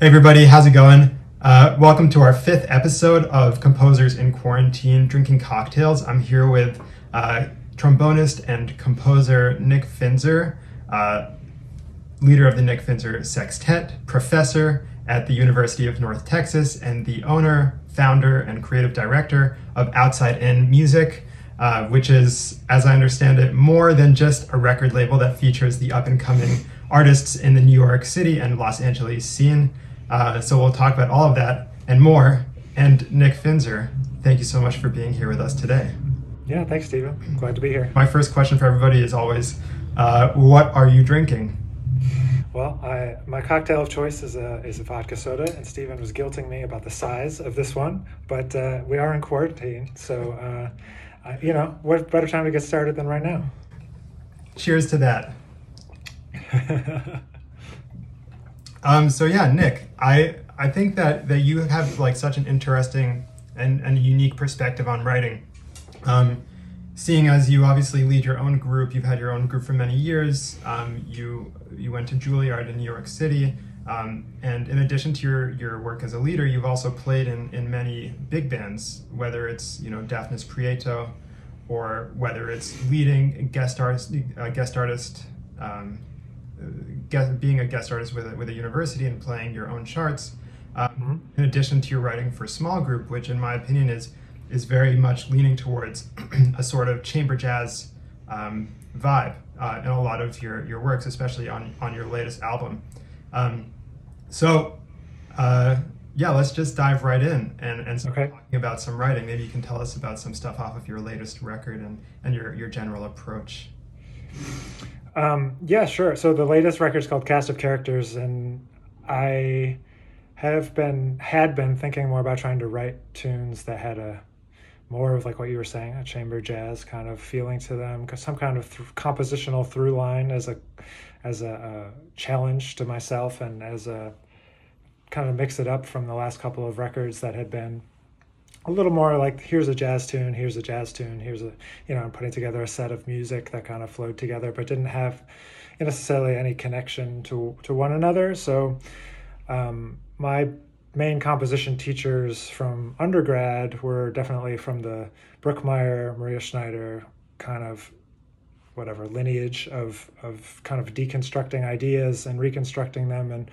Hey everybody, how's it going? Uh, welcome to our fifth episode of Composers in Quarantine Drinking Cocktails. I'm here with uh, trombonist and composer Nick Finzer, uh, leader of the Nick Finzer Sextet, professor at the University of North Texas, and the owner, founder, and creative director of Outside In Music. Uh, which is, as I understand it, more than just a record label that features the up and coming artists in the New York City and Los Angeles scene. Uh, so we'll talk about all of that and more. And Nick Finzer, thank you so much for being here with us today. Yeah, thanks, Stephen. Glad to be here. My first question for everybody is always, uh, what are you drinking? Well, I, my cocktail of choice is a is a vodka soda, and Stephen was guilting me about the size of this one. But uh, we are in quarantine, so uh, I, you know, what better time to get started than right now? Cheers to that. um, so yeah, Nick, I I think that that you have like such an interesting and, and unique perspective on writing. Um, seeing as you obviously lead your own group, you've had your own group for many years. Um, you you went to Juilliard in New York City, um, and in addition to your your work as a leader, you've also played in, in many big bands, whether it's you know Dafnis Prieto, or whether it's leading guest artist uh, guest artist. Guest, being a guest artist with a, with a university and playing your own charts, um, mm-hmm. in addition to your writing for small group, which in my opinion is is very much leaning towards a sort of chamber jazz um, vibe uh, in a lot of your, your works, especially on, on your latest album. Um, so, uh, yeah, let's just dive right in and, and start okay. talking about some writing. Maybe you can tell us about some stuff off of your latest record and, and your, your general approach. Um, yeah, sure. So the latest record is called Cast of Characters, and I have been had been thinking more about trying to write tunes that had a more of like what you were saying, a chamber jazz kind of feeling to them, some kind of th- compositional through line as a as a, a, challenge to myself and as a kind of mix it up from the last couple of records that had been a little more like here's a jazz tune, here's a jazz tune, here's a you know I'm putting together a set of music that kind of flowed together, but didn't have necessarily any connection to to one another. So um, my main composition teachers from undergrad were definitely from the Brookmeyer, Maria Schneider kind of whatever lineage of of kind of deconstructing ideas and reconstructing them in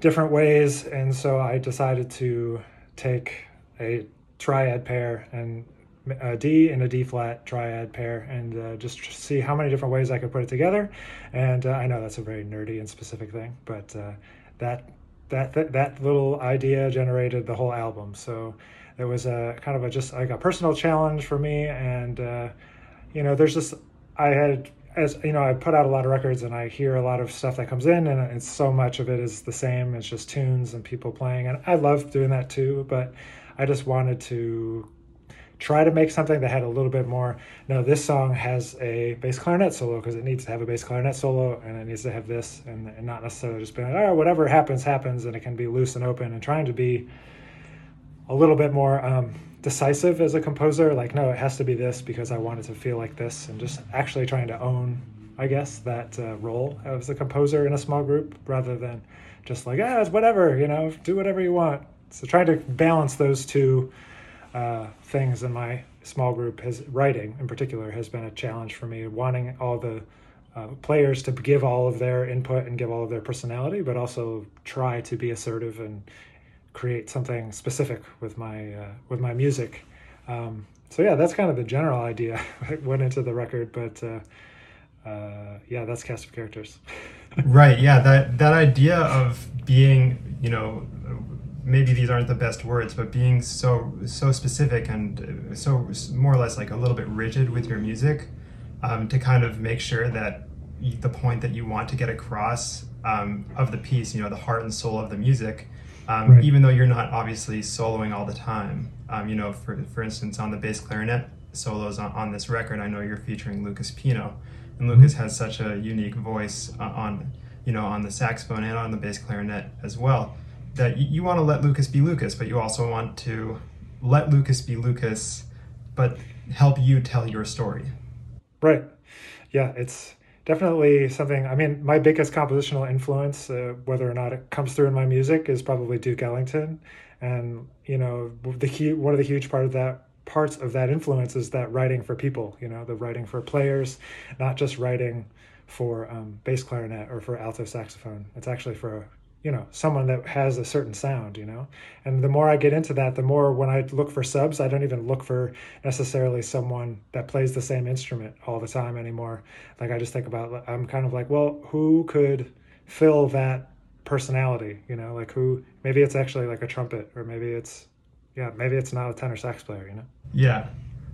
different ways. And so I decided to take a triad pair and a D and a D flat triad pair and uh, just see how many different ways I could put it together. And uh, I know that's a very nerdy and specific thing, but uh, that that, that that little idea generated the whole album. So it was a kind of a just like a personal challenge for me, and uh, you know, there's just I had as you know, I put out a lot of records and I hear a lot of stuff that comes in, and it's so much of it is the same. It's just tunes and people playing, and I love doing that too. But I just wanted to try to make something that had a little bit more. No, this song has a bass clarinet solo because it needs to have a bass clarinet solo, and it needs to have this, and, and not necessarily just being like, oh, whatever happens, happens, and it can be loose and open, and trying to be a little bit more um, decisive as a composer. Like, no, it has to be this because I wanted to feel like this, and just actually trying to own, I guess, that uh, role as a composer in a small group rather than just like, ah, it's whatever, you know, do whatever you want. So trying to balance those two uh, things in my small group has writing in particular has been a challenge for me wanting all the uh, players to give all of their input and give all of their personality but also try to be assertive and create something specific with my uh, with my music. Um, so yeah that's kind of the general idea. That went into the record but uh, uh yeah that's cast of characters. Right yeah that that idea of being you know maybe these aren't the best words, but being so so specific and so more or less like a little bit rigid with your music um, to kind of make sure that the point that you want to get across um, of the piece, you know, the heart and soul of the music, um, right. even though you're not obviously soloing all the time. Um, you know, for for instance, on the bass clarinet solos on, on this record, I know you're featuring Lucas Pino, and mm-hmm. Lucas mm-hmm. has such a unique voice uh, on you know on the saxophone and on the bass clarinet as well that you, you want to let Lucas be Lucas, but you also want to let Lucas be Lucas, but help you tell your story. Right. Yeah, it's definitely something. I mean, my biggest compositional influence, uh, whether or not it comes through in my music, is probably Duke Ellington, and you know, the one of the huge part of that parts of that influence is that writing for people. You know, the writing for players, not just writing for um, bass clarinet or for alto saxophone. It's actually for you know someone that has a certain sound you know? And the more i get into that the more when i look for subs i don't even look for necessarily someone that plays the same instrument all the time anymore. Like i just think about i'm kind of like well who could fill that personality you know? Like who maybe it's actually like a trumpet or maybe it's yeah maybe it's not a tenor sax player you know? Yeah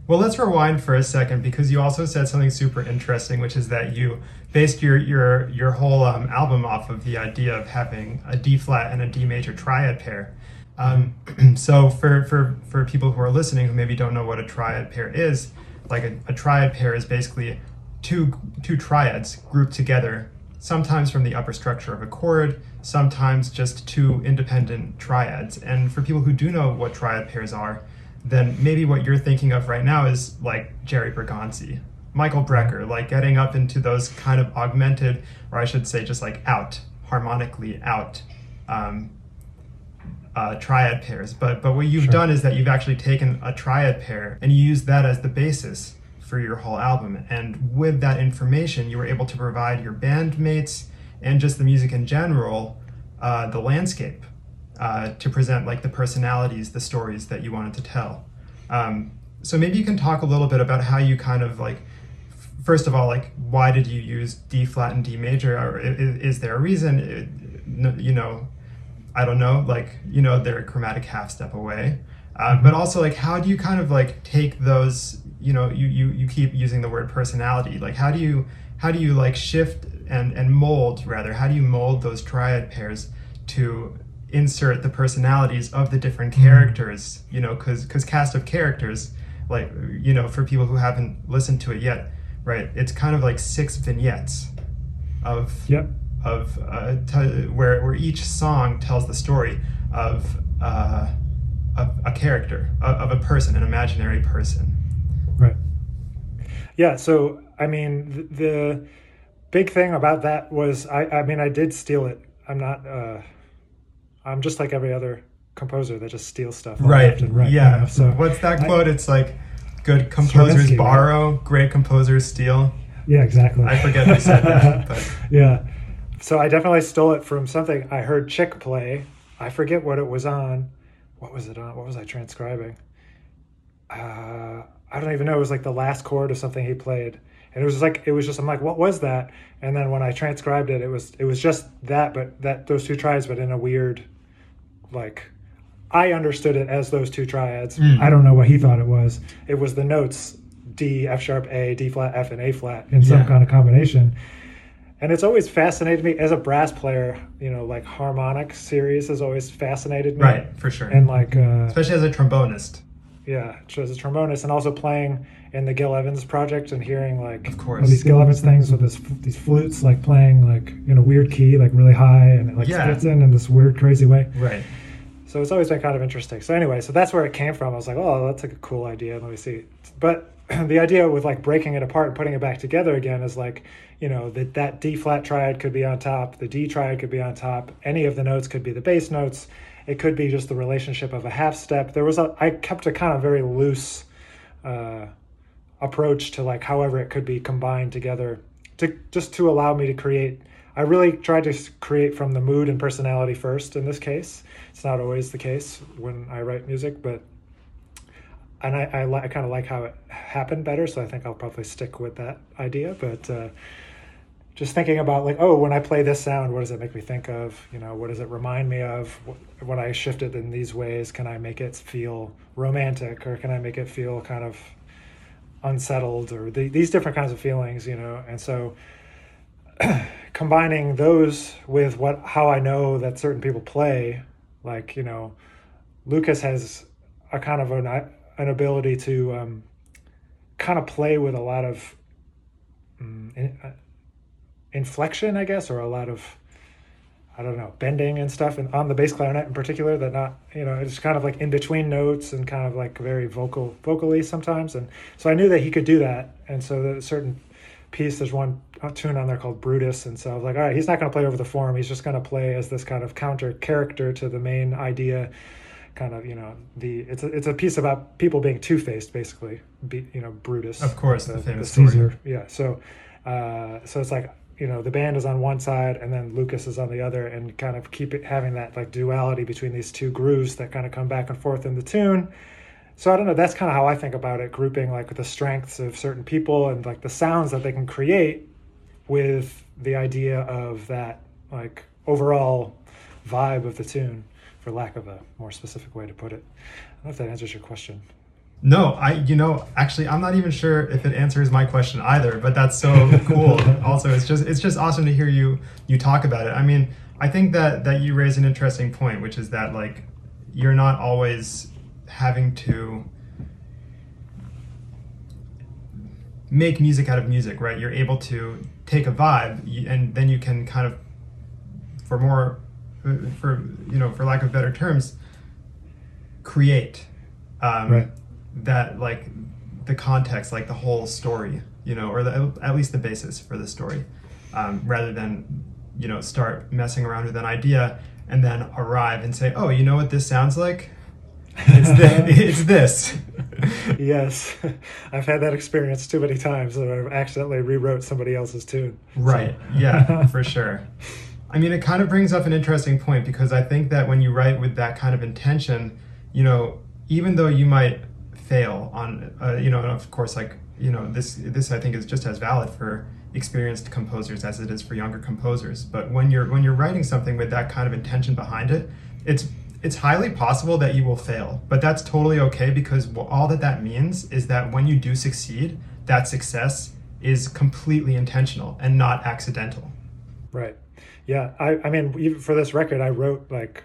well, let's rewind for a second because you also said something super interesting, which is that you based your your your whole um, album off of the idea of having a D flat and a D major triad pair. Um, so for for for people who are listening who maybe don't know what a triad pair is, like a, a triad pair is basically two two triads grouped together, sometimes from the upper structure of a chord, sometimes just two independent triads. And for people who do know what triad pairs are then maybe what you're thinking of right now is like Jerry Bergonzi, Michael Brecker, like getting up into those kind of augmented, or I should say, just like out, harmonically out um, uh, triad pairs. But but what you've sure. done is that you've actually taken a triad pair and you use that as the basis for your whole album. And with that information, you were able to provide your bandmates and just the music in general uh, the landscape uh, to present like the personalities, the stories that you wanted to tell. Um, so maybe you can talk a little bit about how you kind of like, first of all, like why did you use D flat and D major? Or is, is there a reason? It, you know, I don't know. Like you know, they're a chromatic half step away. Uh, but also like how do you kind of like take those you know you, you you keep using the word personality like how do you how do you like shift and and mold rather how do you mold those triad pairs to insert the personalities of the different mm-hmm. characters you know because because cast of characters like you know for people who haven't listened to it yet right it's kind of like six vignettes of yep. of uh, t- where where each song tells the story of uh, of a character of, of a person an imaginary person. Right. Yeah so i mean the, the big thing about that was i i mean i did steal it. I'm not uh I'm just like every other composer that just steals stuff. Right. right. Yeah. You know? So what's that quote? I, it's like good composers borrow, right? great composers steal. Yeah, exactly. I forget who said that, but yeah. So I definitely stole it from something I heard Chick play. I forget what it was on. What was it on? What was I transcribing? Uh, I don't even know. It was like the last chord of something he played, and it was like it was just. I'm like, what was that? And then when I transcribed it, it was it was just that, but that those two tries, but in a weird like I understood it as those two triads. Mm. I don't know what he thought it was. It was the notes D, F sharp, A, D flat, F, and A flat in some yeah. kind of combination. And it's always fascinated me as a brass player. You know, like harmonic series has always fascinated me. Right, for sure. And like, uh, especially as a trombonist. Yeah, as a trombonist, and also playing in the Gil Evans project and hearing like of course these Gil Evans things with this these flutes like playing like in a weird key, like really high, and it like yeah. fits in in this weird, crazy way. Right. So it's always been kind of interesting. So anyway, so that's where it came from. I was like, oh, that's like a cool idea. Let me see. But the idea with like breaking it apart and putting it back together again is like, you know, that that D flat triad could be on top, the D triad could be on top. Any of the notes could be the bass notes. It could be just the relationship of a half step. There was a I kept a kind of very loose uh, approach to like however it could be combined together to just to allow me to create I really tried to create from the mood and personality first in this case. It's not always the case when I write music, but and I, I, I kind of like how it happened better, so I think I'll probably stick with that idea. But uh, just thinking about like, oh, when I play this sound, what does it make me think of? You know, what does it remind me of? When I shift it in these ways, can I make it feel romantic, or can I make it feel kind of unsettled, or the, these different kinds of feelings? You know, and so combining those with what how I know that certain people play, like you know, Lucas has a kind of an an ability to um, kind of play with a lot of um, in, inflection, I guess, or a lot of I don't know bending and stuff, and on the bass clarinet in particular, that not you know it's kind of like in between notes and kind of like very vocal vocally sometimes, and so I knew that he could do that, and so that certain piece. There's one tune on there called Brutus, and so I was like, all right, he's not going to play over the form. He's just going to play as this kind of counter character to the main idea. Kind of, you know, the it's a it's a piece about people being two faced, basically. Be, you know, Brutus, of course, the, the famous the Caesar. Story. Yeah, so uh, so it's like you know the band is on one side and then Lucas is on the other, and kind of keep it having that like duality between these two grooves that kind of come back and forth in the tune so I don't know. That's kind of how I think about it, grouping like the strengths of certain people and like the sounds that they can create with the idea of that like overall vibe of the tune, for lack of a more specific way to put it. I don't know if that answers your question. No, I you know actually I'm not even sure if it answers my question either, but that's so cool. also, it's just it's just awesome to hear you you talk about it. I mean, I think that that you raise an interesting point, which is that like you're not always having to make music out of music, right? You're able to take a vibe and then you can kind of, for more, for, you know, for lack of better terms, create um, right. That, like, the context, like the whole story, you know, or the, at least the basis for the story, um, rather than, you know, start messing around with an idea and then arrive and say, oh, you know what this sounds like? It's, the, it's this. yes, I've had that experience too many times that I've accidentally rewrote somebody else's tune. Right. So. yeah, for sure. I mean, it kind of brings up an interesting point because I think that when you write with that kind of intention, you know, even though you might fail on, uh, you know, and of course, like you know, this this I think is just as valid for experienced composers as it is for younger composers. But when you're when you're writing something with that kind of intention behind it, it's it's highly possible that you will fail, but that's totally okay because all that that means is that when you do succeed, that success is completely intentional and not accidental. Right. Yeah. I, I mean, even for this record, I wrote like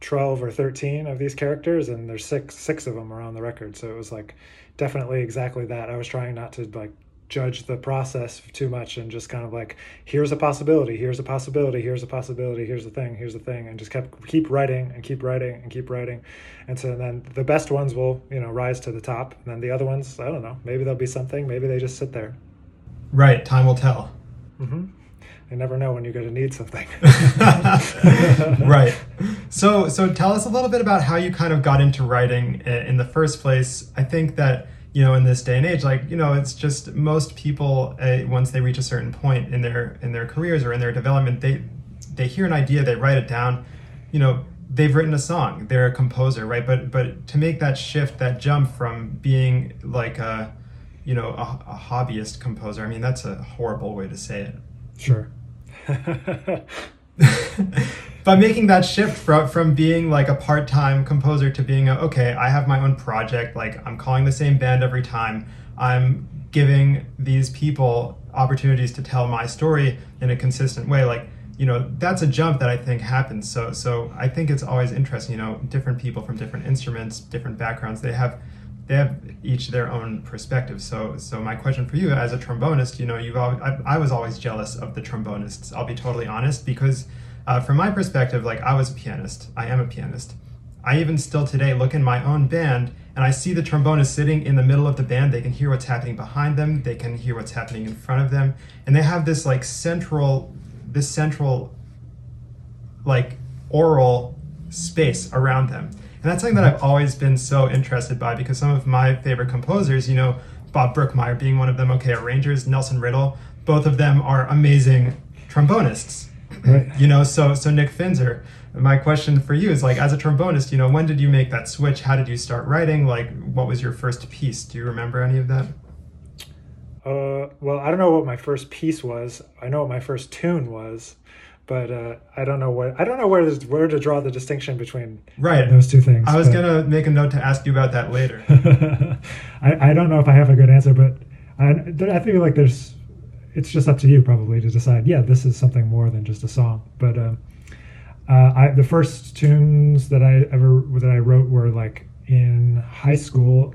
12 or 13 of these characters and there's six, six of them around the record. So it was like definitely exactly that. I was trying not to like judge the process too much and just kind of like here's a possibility here's a possibility here's a possibility here's the thing here's the thing and just kept keep writing and keep writing and keep writing and so then the best ones will you know rise to the top and then the other ones i don't know maybe there'll be something maybe they just sit there right time will tell mm-hmm. You never know when you're going to need something. Right. So so tell us a little bit about how you kind of got into writing in the first place. I think that you know in this day and age like you know it's just most people uh, once they reach a certain point in their in their careers or in their development they they hear an idea they write it down. You know they've written a song they're a composer right? But but to make that shift that jump from being like a you know a, a hobbyist composer i mean that's a horrible way to say it. Sure by making that shift from from being like a part-time composer to being a okay i have my own project like i'm calling the same band every time i'm giving these people opportunities to tell my story in a consistent way like you know that's a jump that i think happens. So so i think it's always interesting you know different people from different instruments different backgrounds they have they have each their own perspective. So, so my question for you, as a trombonist, you know, you've always, I, I was always jealous of the trombonists. I'll be totally honest, because uh, from my perspective, like I was a pianist, I am a pianist. I even still today look in my own band and I see the trombonist sitting in the middle of the band. They can hear what's happening behind them. They can hear what's happening in front of them, and they have this like central, this central, like aural space around them and that's something that I've always been so interested by because some of my favorite composers, you know, Bob Brookmeyer being one of them, okay, arrangers, Nelson Riddle, both of them are amazing trombonists. Right. You know, so so Nick Finzer, my question for you is like as a trombonist, you know, when did you make that switch? How did you start writing? Like what was your first piece? Do you remember any of that? Uh, well, I don't know what my first piece was. I know what my first tune was but uh, I don't know what I don't know where to, where to draw the distinction between right those two things. I was gonna make a note to ask you about that later. I, I don't know if I have a good answer, but I I feel like there's it's just up to you probably to decide. Yeah, this is something more than just a song. But um, uh, I the first tunes that I ever that I wrote were like in high school,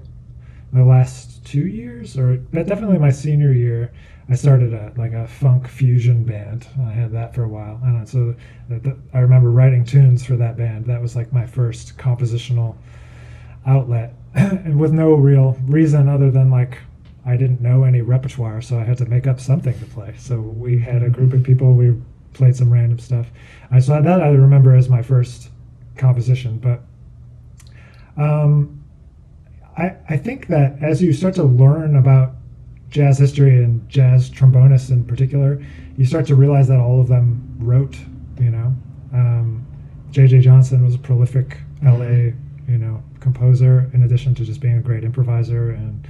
the last two years or but definitely my senior year I started a like a funk fusion band. I had that for a while. and. So the, the, I remember writing tunes for that band. That was like my first compositional outlet, and with no real reason other than like I didn't know any repertoire, so I had to make up something to play. So we had a group of people. We played some random stuff. I saw that I remember as my first composition, but um, I I think that as you start to learn about jazz history and jazz trombonists in particular, you start to realize that all of them wrote. You know, um, J.J. Johnson was a prolific L.A. you know composer in addition to just being a great improviser and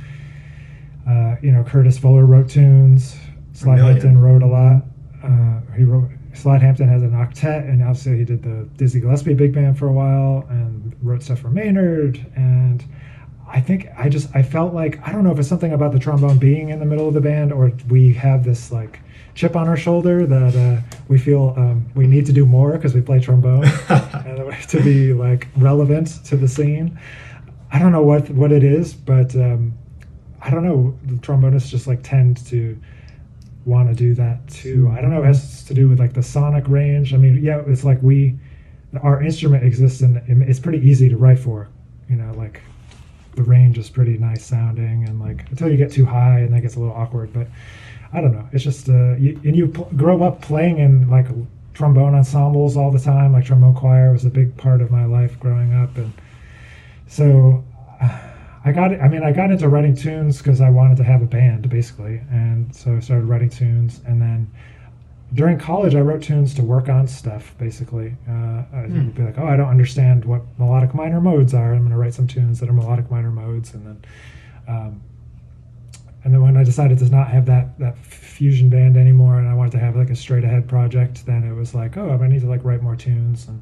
uh, you know Curtis Fuller wrote tunes. Slide Hampton wrote a lot. Uh, he wrote Slide Hampton has an octet, and obviously he did the Dizzy Gillespie big band for a while, and wrote stuff for Maynard. And I think I just I felt like I don't know if it's something about the trombone being in the middle of the band, or we have this like chip on our shoulder that uh, we feel um, we need to do more because we play trombone and to be like relevant to the scene. I don't know what what it is, but um, I don't know. The trombonists just like tend to want to do that too. I don't know. It has to do with like the sonic range. I mean, yeah, it's like we, our instrument exists and it's pretty easy to write for. You know, like the range is pretty nice sounding, and like until you get too high and that gets a little awkward. But I don't know. It's just uh, you, and you pl- grow up playing in like trombone ensembles all the time. Like trombone choir was a big part of my life growing up, and so. I got I mean I got into writing tunes because I wanted to have a band basically, and so I started writing tunes. And then during college, I wrote tunes to work on stuff basically. Uh, I'd be like, oh, I don't understand what melodic minor modes are. I'm going to write some tunes that are melodic minor modes, and then. Um, and then when I decided to not have that that fusion band anymore, and I wanted to have like a straight ahead project, then it was like, oh, I need to like write more tunes, and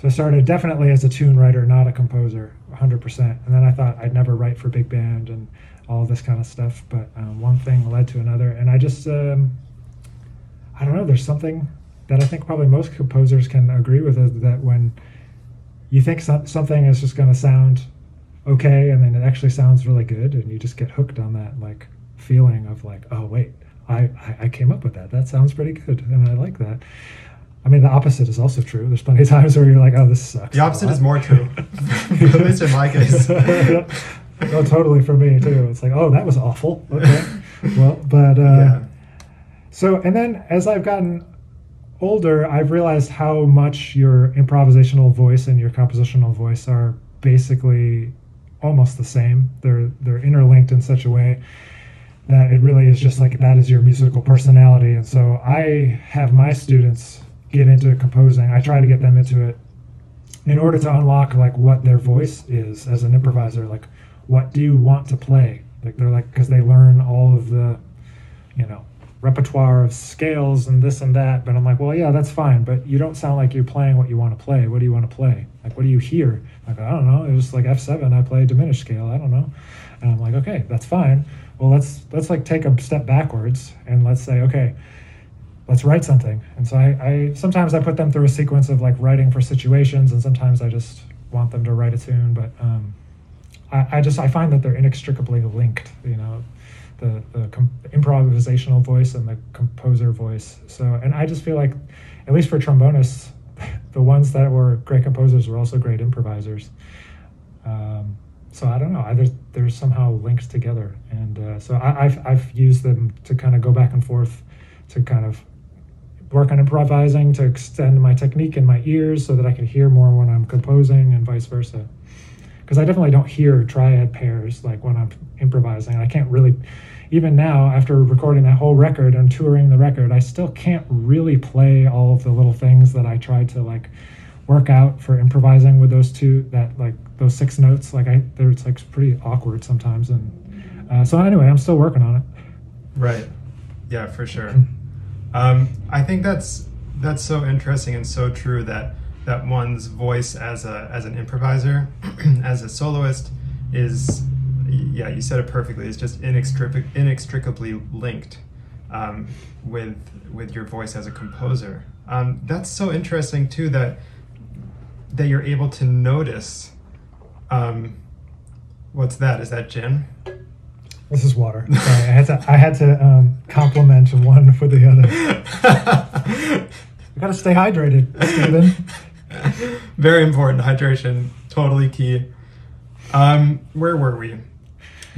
so I started definitely as a tune writer, not a composer, 100%. And then I thought I'd never write for big band and all this kind of stuff. But um, one thing led to another. And I just, um, I don't know, there's something that I think probably most composers can agree with is that when you think so- something is just going to sound okay and then it actually sounds really good and you just get hooked on that like feeling of like oh wait I, I, I came up with that that sounds pretty good and i like that I mean, the opposite is also true. There's plenty of times where you're like, "Oh, this sucks." The opposite is more true, at least in my case. no, totally for me too. It's like, "Oh, that was awful." Okay, well, but uh, yeah. So and then as I've gotten older, I've realized how much your improvisational voice and your compositional voice are basically almost the same. They're they're interlinked in such a way that it really is just like that is your musical personality. And so I have my students get into composing. I try to get them into it in order to unlock like what their voice is as an improviser. Like, what do you want to play? Like they're like because they learn all of the, you know, repertoire of scales and this and that. But I'm like, well, yeah, that's fine. But you don't sound like you're playing what you want to play. What do you want to play? Like, what do you hear? Like, I don't know. It was like F7. I play diminished scale. I don't know. And I'm like, okay, that's fine. Well, let's let's like take a step backwards and let's say, okay, let's write something. And so I, I sometimes I put them through a sequence of like writing for situations, and sometimes I just want them to write a tune. But um, I, I just I find that they're inextricably linked. You know, the the improvisational voice and the composer voice. So and I just feel like, at least for trombonists, the ones that were great composers were also great improvisers. Um, so I don't know. I, there's, there's somehow linked together, and uh, so I, I've I've used them to kind of go back and forth, to kind of work on improvising, to extend my technique in my ears so that I can hear more when I'm composing, and vice versa. Because I definitely don't hear triad pairs like when I'm improvising. I can't really, even now after recording that whole record and touring the record, I still can't really play all of the little things that I tried to like work out for improvising with those two that like those six notes like i they're it's like pretty awkward sometimes and uh, so anyway i'm still working on it Right. Yeah, for sure. Um, I think that's that's so interesting and so true that that one's voice as a as an improviser, as a soloist, is yeah, you said it perfectly. It's just inextric- inextricably linked um, with with your voice as a composer. Um, that's so interesting too that that you're able to notice. Um, what's that? Is that gin? this is water Sorry, i had to i had to um, compliment one for the other you gotta stay hydrated Stephen. Very important. Hydration, totally key. Um, where were we?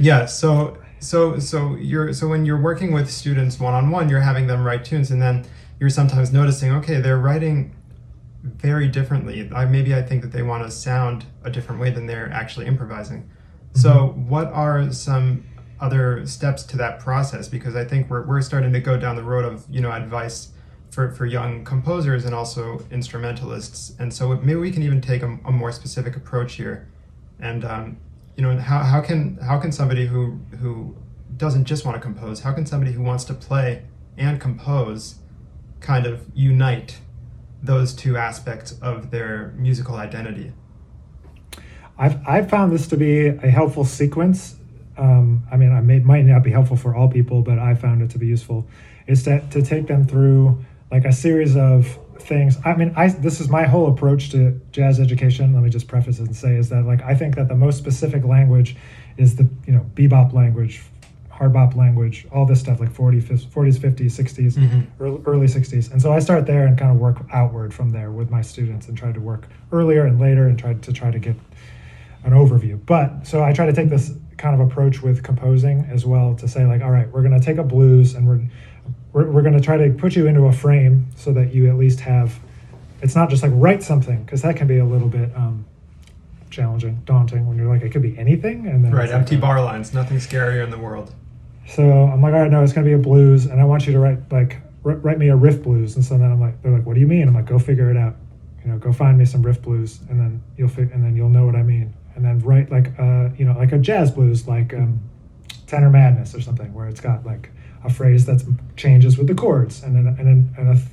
Yeah, so so so you're so when you're working with students one on one, you're having them write tunes, and then you're sometimes noticing, okay, they're writing very differently. I, maybe I think that they want to sound a different way than they're actually improvising. Mm-hmm. So, what are some other steps to that process? Because I think we're, we're starting to go down the road of you know advice for, for young composers and also instrumentalists. And so maybe we can even take a, a more specific approach here. And um, you know, how, how can how can somebody who who doesn't just want to compose, how can somebody who wants to play and compose kind of unite those two aspects of their musical identity? I've, I've found this to be a helpful sequence. Um, I mean, I may, might not be helpful for all people, but I found it to be useful. Is to, to take them through like a series of things. I mean, I this is my whole approach to jazz education. Let me just preface it and say is that like I think that the most specific language is the you know bebop language hard bop language, all this stuff like 40, 40s, 50s, 60s, mm-hmm. early 60s. And so I start there and kind of work outward from there with my students and try to work earlier and later and try to try to get an overview. But so I try to take this kind of approach with composing as well to say like, all right, we're going to take a blues and we're we're, we're going to try to put you into a frame so that you at least have it's not just like write something because that can be a little bit um, challenging daunting when you're like it could be anything and then right empty like, bar lines nothing scarier in the world so I'm like, all right, no, it's gonna be a blues, and I want you to write like r- write me a riff blues. And so then I'm like, they're like, what do you mean? I'm like, go figure it out. You know, go find me some riff blues, and then you'll fi- and then you'll know what I mean. And then write like uh, you know, like a jazz blues, like um, Tenor Madness or something, where it's got like a phrase that changes with the chords, and then and then and a th-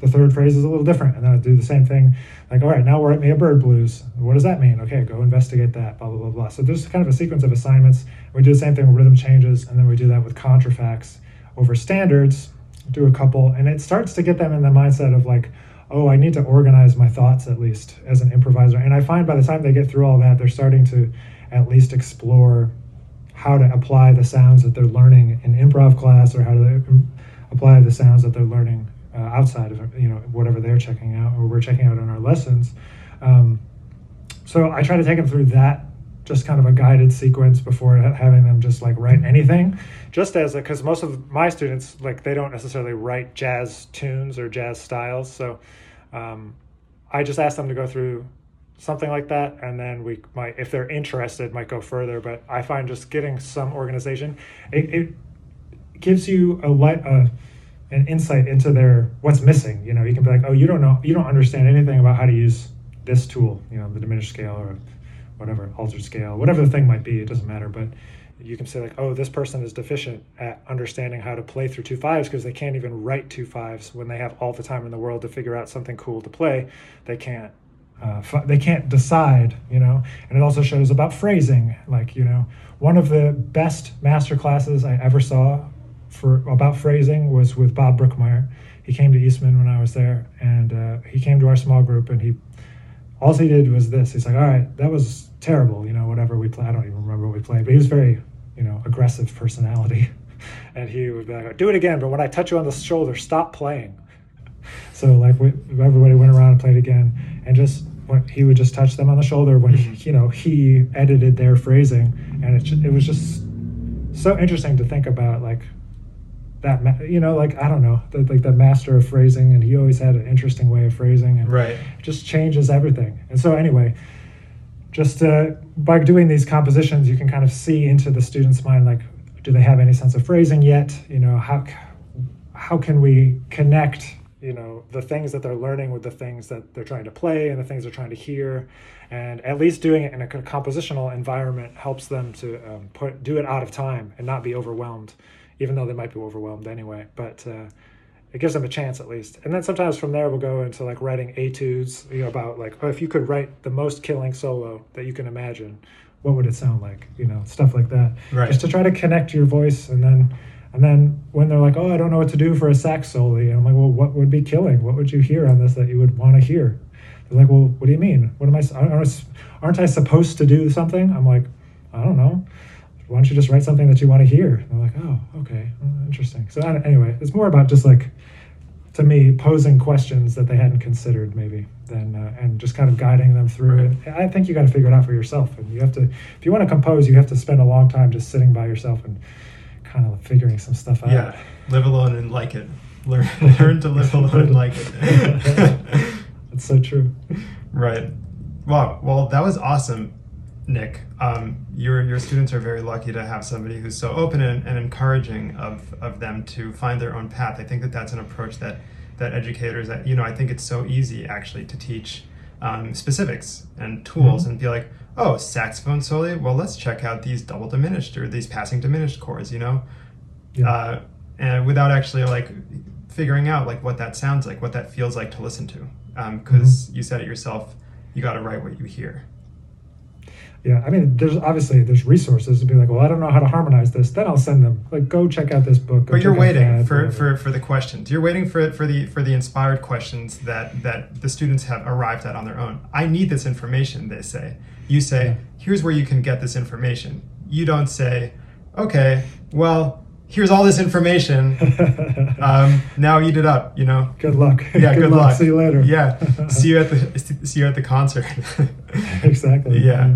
the third phrase is a little different, and then I do the same thing. Like, all right, now write me a bird blues. What does that mean? Okay, go investigate that. Blah blah blah blah. So there's kind of a sequence of assignments. We do the same thing with rhythm changes, and then we do that with contrafacts over standards. Do a couple, and it starts to get them in the mindset of like, oh, I need to organize my thoughts at least as an improviser. And I find by the time they get through all that, they're starting to at least explore how to apply the sounds that they're learning in improv class or how to apply the sounds that they're learning uh, outside of you know whatever they're checking out or we're checking out in our lessons. Um, so I try to take them through that just kind of a guided sequence before having them just like write anything just as because most of my students like they don't necessarily write jazz tunes or jazz styles so um, i just ask them to go through something like that and then we might if they're interested might go further but i find just getting some organization it, it gives you a light a, an insight into their what's missing. You know, you can be like, oh, you don't know, you don't understand anything about how to use this tool. You know, the diminished scale or whatever altered scale, whatever the thing might be. It doesn't matter, but you can say like, oh, this person is deficient at understanding how to play through two fives because they can't even write two fives when they have all the time in the world to figure out something cool to play. They can't. Uh, they can't decide, you know, and it also shows about phrasing. Like, you know, one of the best master classes I ever saw for about phrasing was with Bob Brookmeyer. He came to Eastman when I was there, and uh, he came to our small group, and he all he did was this. He's like, "All right, that was terrible, you know, whatever we played. I don't even remember what we played, but he was very, you know, aggressive personality, and he would be like, "Do it again, but when I touch you on the shoulder, stop playing." So like we, everybody went around and played again, and just when he would just touch them on the shoulder when he, you know he edited their phrasing, and it it was just so interesting to think about like that you know like i don't know the, like the master of phrasing and he always had an interesting way of phrasing and right. just changes everything. And so anyway just uh, by doing these compositions you can kind of see into the student's mind like do they have any sense of phrasing yet? You know how how can we connect you know the things that they're learning with the things that they're trying to play and the things they're trying to hear and at least doing it in a compositional environment helps them to um, put do it out of time and not be overwhelmed even though they might be overwhelmed anyway. But uh, it gives them a chance at least. And then sometimes from there we'll go into like writing etudes, you know, about like oh, if you could write the most killing solo that you can imagine, what would it sound like? You know, stuff like that. Right. Just to try to connect your voice, and then and then when they're like, oh, I don't know what to do for a sax solo, and I'm like, well, what would be killing? What would you hear on this that you would want to hear? They're like, well, what do you mean? What am I? Aren't I supposed to do something? I'm like, I don't know why don't you just write something that you want to hear? And they're like, oh, okay, well, interesting. So anyway, it's more about just like to me posing questions that they hadn't considered maybe then uh, and just kind of guiding them through Right. it i think you got to figure it out for yourself and you have to if you want to compose you have to spend a long time just sitting by yourself and kind of figuring some stuff out Yeah, live alone and like it. Learn, learn to live alone and like it. that's so true right. Wow. Well, that was awesome, Nick. Um, your your students are very lucky to have somebody who's so open and, and encouraging of of them to find their own path. I think that that's an approach that that educators that you know I think it's so easy actually to teach um, specifics and tools Mhm. and be like, oh, saxophone solo. Well, let's check out these double diminished or these passing diminished chords. You know, yeah uh, and without actually like figuring out like what that sounds like, what that feels like to listen to. Because you said it yourself, you got to write what you hear. yeah i mean there's obviously there's resources to be like well i don't know how to harmonize this then i'll send them like go check out this book But you're waiting for, whatever. for, for the questions. You're waiting for for the for the inspired questions that that the students have arrived at on their own. I need this information. They say. You say, here's where you can get this information. You don't say, okay, well, here's all this information. Um, now eat it up. You know. good luck Yeah. good, luck. see you later Yeah. see you at the see you at the concert. exactly Yeah.